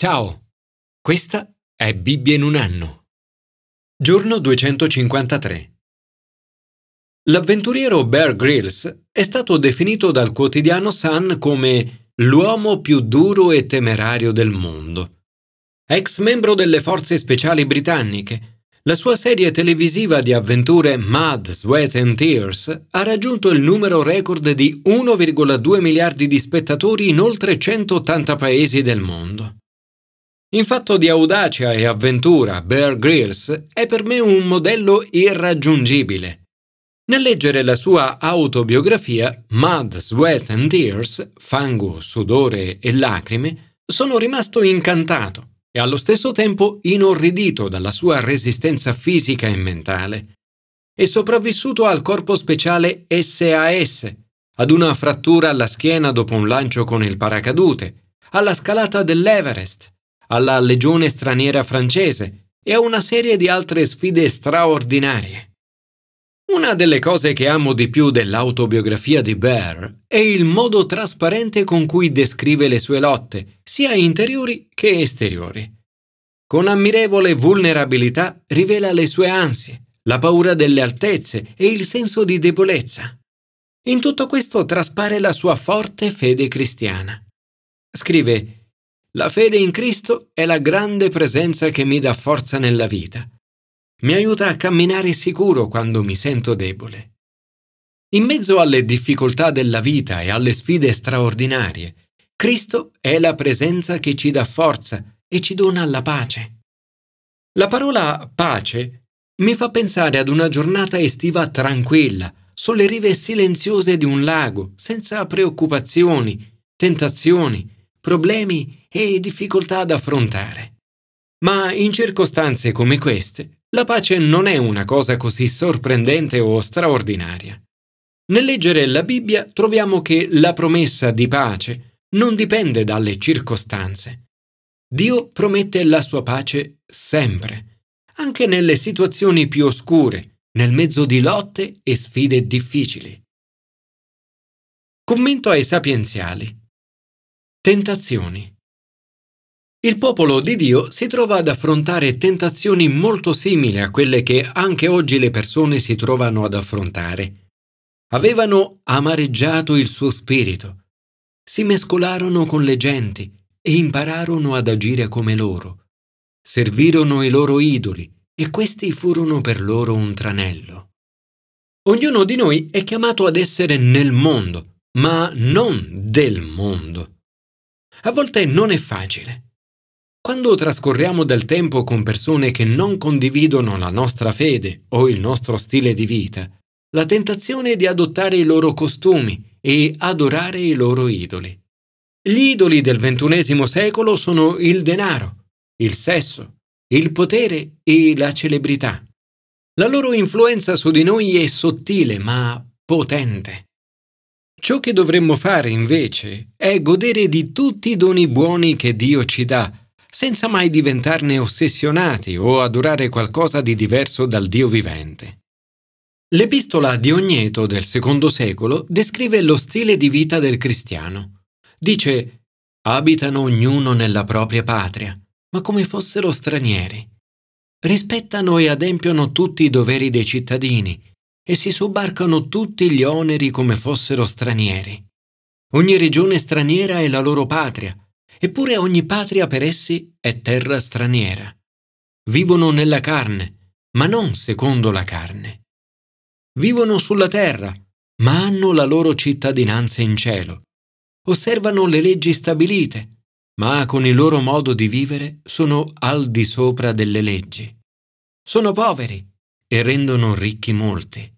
Ciao, questa è Bibbia in un anno. Giorno 253. L'avventuriero Bear Grylls è stato definito dal quotidiano Sun come l'uomo più duro e temerario del mondo. Ex membro delle forze speciali britanniche, la sua serie televisiva di avventure Mud, Sweat and Tears ha raggiunto il numero record di 1,2 miliardi di spettatori in oltre 180 paesi del mondo. In fatto di audacia e avventura, Bear Grylls è per me un modello irraggiungibile. Nel leggere la sua autobiografia Mud, Sweat and Tears, fango, sudore e lacrime, sono rimasto incantato e allo stesso tempo inorridito dalla sua resistenza fisica e mentale. È sopravvissuto al corpo speciale SAS, ad una frattura alla schiena dopo un lancio con il paracadute, alla scalata dell'Everest, alla legione straniera francese e a una serie di altre sfide straordinarie. Una delle cose che amo di più dell'autobiografia di Bear è il modo trasparente con cui descrive le sue lotte, sia interiori che esteriori. Con ammirevole vulnerabilità rivela le sue ansie, la paura delle altezze e il senso di debolezza. In tutto questo traspare la sua forte fede cristiana. Scrive la fede in Cristo è la grande presenza che mi dà forza nella vita. Mi aiuta a camminare sicuro quando mi sento debole. In mezzo alle difficoltà della vita e alle sfide straordinarie, Cristo è la presenza che ci dà forza e ci dona la pace. La parola pace mi fa pensare ad una giornata estiva tranquilla, sulle rive silenziose di un lago, senza preoccupazioni, tentazioni, problemi e difficoltà da affrontare. Ma in circostanze come queste, la pace non è una cosa così sorprendente o straordinaria. Nel leggere la Bibbia troviamo che la promessa di pace non dipende dalle circostanze. Dio promette la sua pace sempre, anche nelle situazioni più oscure, nel mezzo di lotte e sfide difficili. Commento ai sapienziali. Tentazioni. Il popolo di Dio si trova ad affrontare tentazioni molto simili a quelle che anche oggi le persone si trovano ad affrontare. Avevano amareggiato il suo spirito, si mescolarono con le genti e impararono ad agire come loro. Servirono i loro idoli e questi furono per loro un tranello. Ognuno di noi è chiamato ad essere nel mondo, ma non del mondo. A volte non è facile. Quando trascorriamo del tempo con persone che non condividono la nostra fede o il nostro stile di vita, la tentazione è di adottare i loro costumi e adorare i loro idoli. Gli idoli del XXI secolo sono il denaro, il sesso, il potere e la celebrità. La loro influenza su di noi è sottile ma potente. Ciò che dovremmo fare invece è godere di tutti i doni buoni che Dio ci dà, senza mai diventarne ossessionati o adorare qualcosa di diverso dal Dio vivente. L'epistola di Ogneto del secondo secolo descrive lo stile di vita del cristiano. Dice abitano ognuno nella propria patria, ma come fossero stranieri. Rispettano e adempiono tutti i doveri dei cittadini e si sobbarcano tutti gli oneri come fossero stranieri. Ogni regione straniera è la loro patria, eppure ogni patria per essi è terra straniera. Vivono nella carne, ma non secondo la carne. Vivono sulla terra, ma hanno la loro cittadinanza in cielo. Osservano le leggi stabilite, ma con il loro modo di vivere sono al di sopra delle leggi. Sono poveri e rendono ricchi molti.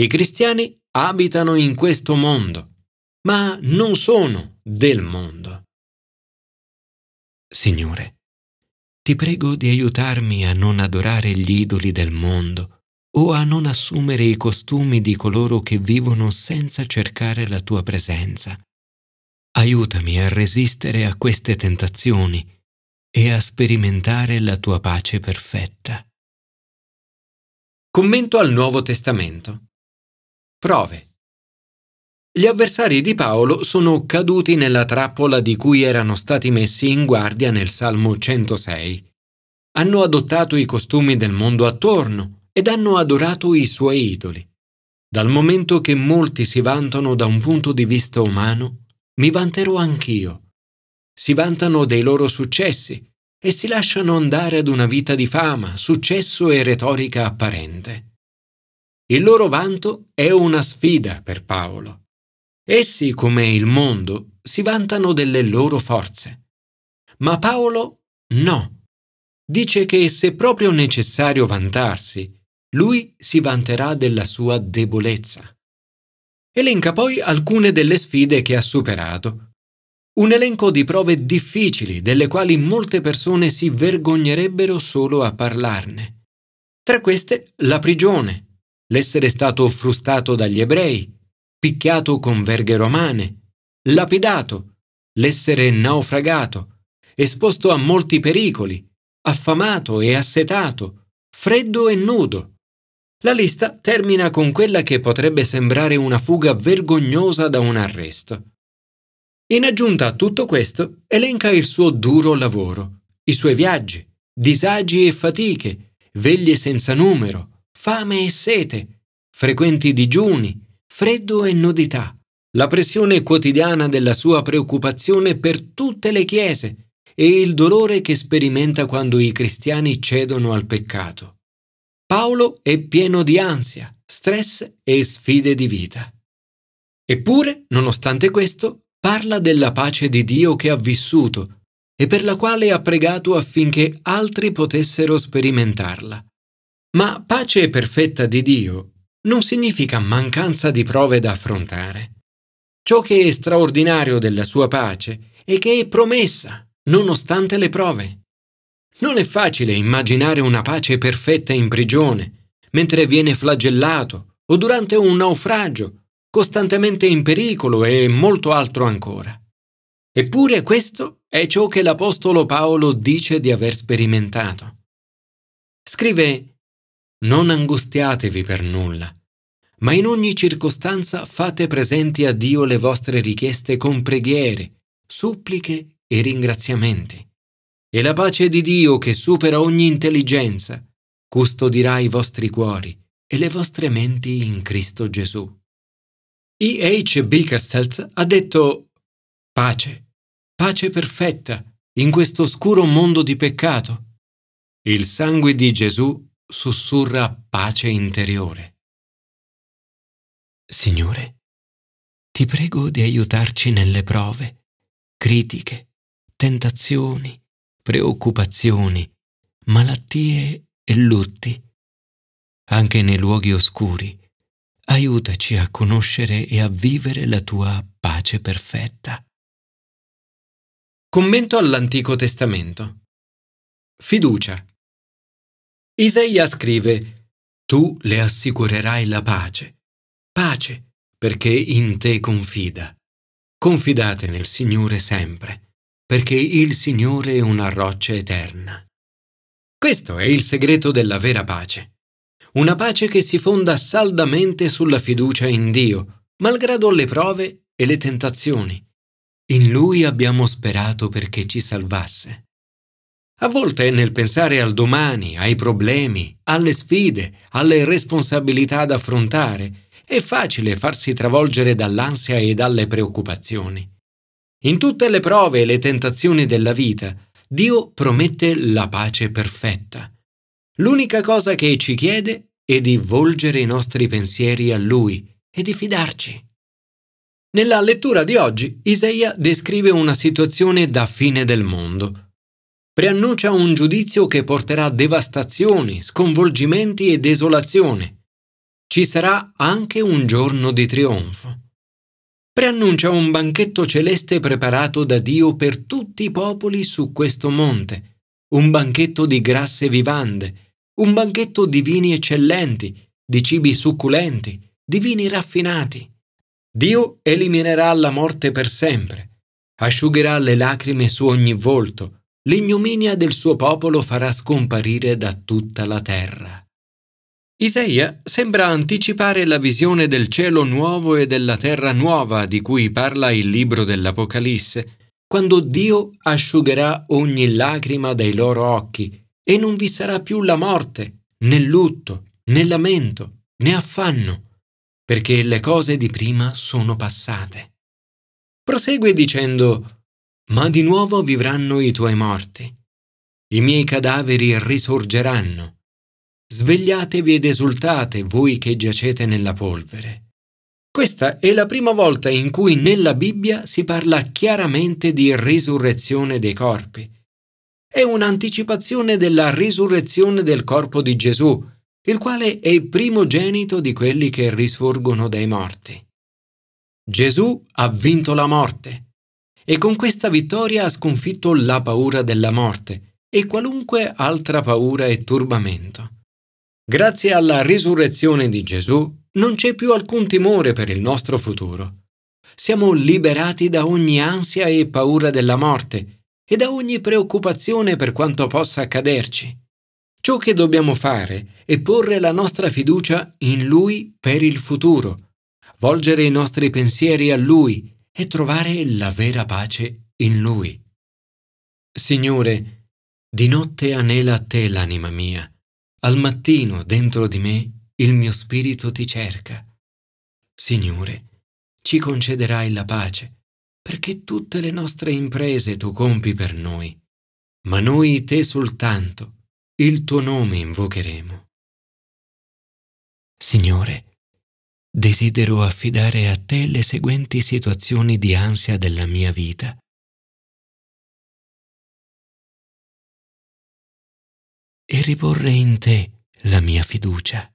I cristiani abitano in questo mondo, ma non sono del mondo. Signore, ti prego di aiutarmi a non adorare gli idoli del mondo o a non assumere i costumi di coloro che vivono senza cercare la tua presenza. Aiutami a resistere a queste tentazioni e a sperimentare la tua pace perfetta. Commento al Nuovo Testamento. Prove. Gli avversari di Paolo sono caduti nella trappola di cui erano stati messi in guardia nel Salmo 106. Hanno adottato i costumi del mondo attorno ed hanno adorato i suoi idoli. Dal momento che molti si vantano da un punto di vista umano, mi vanterò anch'io. Si vantano dei loro successi e si lasciano andare ad una vita di fama, successo e retorica apparente. Il loro vanto è una sfida per Paolo. Essi, come il mondo, si vantano delle loro forze. Ma Paolo no. Dice che se proprio necessario vantarsi, lui si vanterà della sua debolezza. Elenca poi alcune delle sfide che ha superato. Un elenco di prove difficili delle quali molte persone si vergognerebbero solo a parlarne. Tra queste la prigione, l'essere stato frustato dagli ebrei, picchiato con verghe romane, lapidato, l'essere naufragato, esposto a molti pericoli, affamato e assetato, freddo e nudo, la lista termina con quella che potrebbe sembrare una fuga vergognosa da un arresto. In aggiunta a tutto questo, elenca il suo duro lavoro, i suoi viaggi, disagi e fatiche, veglie senza numero, fame e sete, frequenti digiuni, freddo e nudità, la pressione quotidiana della sua preoccupazione per tutte le chiese e il dolore che sperimenta quando i cristiani cedono al peccato. Paolo è pieno di ansia, stress e sfide di vita. Eppure, nonostante questo, parla della pace di Dio che ha vissuto e per la quale ha pregato affinché altri potessero sperimentarla. Ma pace perfetta di Dio non significa mancanza di prove da affrontare. Ciò che è straordinario della sua pace è che è promessa, nonostante le prove. Non è facile immaginare una pace perfetta in prigione, mentre viene flagellato o durante un naufragio, costantemente in pericolo e molto altro ancora. Eppure questo è ciò che l'Apostolo Paolo dice di aver sperimentato. Scrive Non angustiatevi per nulla, ma in ogni circostanza fate presenti a Dio le vostre richieste con preghiere, suppliche e ringraziamenti e la pace di Dio che supera ogni intelligenza custodirà i vostri cuori e le vostre menti in Cristo Gesù. E. H. Bickerstelt ha detto pace, pace perfetta in questo oscuro mondo di peccato. Il sangue di Gesù sussurra pace interiore. Signore, ti prego di aiutarci nelle prove, critiche, tentazioni, preoccupazioni, malattie e lutti. Anche nei luoghi oscuri, aiutaci a conoscere e a vivere la tua pace perfetta. Commento all'Antico Testamento. Fiducia. Isaia scrive, Tu le assicurerai la pace. Pace, perché in te confida. Confidate nel Signore sempre perché il Signore è una roccia eterna. Questo è il segreto della vera pace. Una pace che si fonda saldamente sulla fiducia in Dio, malgrado le prove e le tentazioni. In Lui abbiamo sperato perché ci salvasse. A volte nel pensare al domani, ai problemi, alle sfide, alle responsabilità da affrontare, è facile farsi travolgere dall'ansia e dalle preoccupazioni. In tutte le prove e le tentazioni della vita, Dio promette la pace perfetta. L'unica cosa che ci chiede è di volgere i nostri pensieri a Lui e di fidarci. Nella lettura di oggi, Isaia descrive una situazione da fine del mondo. Preannuncia un giudizio che porterà devastazioni, sconvolgimenti e desolazione. Ci sarà anche un giorno di trionfo preannuncia un banchetto celeste preparato da Dio per tutti i popoli su questo monte, un banchetto di grasse vivande, un banchetto di vini eccellenti, di cibi succulenti, di vini raffinati. Dio eliminerà la morte per sempre, asciugherà le lacrime su ogni volto, l'ignominia del suo popolo farà scomparire da tutta la terra. Isaia sembra anticipare la visione del cielo nuovo e della terra nuova di cui parla il libro dell'Apocalisse, quando Dio asciugherà ogni lacrima dai loro occhi e non vi sarà più la morte, né lutto, né lamento, né affanno, perché le cose di prima sono passate. Prosegue dicendo, Ma di nuovo vivranno i tuoi morti. I miei cadaveri risorgeranno Svegliatevi ed esultate voi che giacete nella polvere. Questa è la prima volta in cui nella Bibbia si parla chiaramente di risurrezione dei corpi. È un'anticipazione della risurrezione del corpo di Gesù, il quale è il primogenito di quelli che risorgono dai morti. Gesù ha vinto la morte e con questa vittoria ha sconfitto la paura della morte e qualunque altra paura e turbamento. Grazie alla risurrezione di Gesù non c'è più alcun timore per il nostro futuro. Siamo liberati da ogni ansia e paura della morte e da ogni preoccupazione per quanto possa accaderci. Ciò che dobbiamo fare è porre la nostra fiducia in Lui per il futuro, volgere i nostri pensieri a Lui e trovare la vera pace in Lui. Signore, di notte anela a te l'anima mia al mattino dentro di me il mio spirito ti cerca. Signore, ci concederai la pace, perché tutte le nostre imprese tu compi per noi, ma noi te soltanto, il tuo nome invocheremo. Signore, desidero affidare a te le seguenti situazioni di ansia della mia vita e riporre in te la mia fiducia.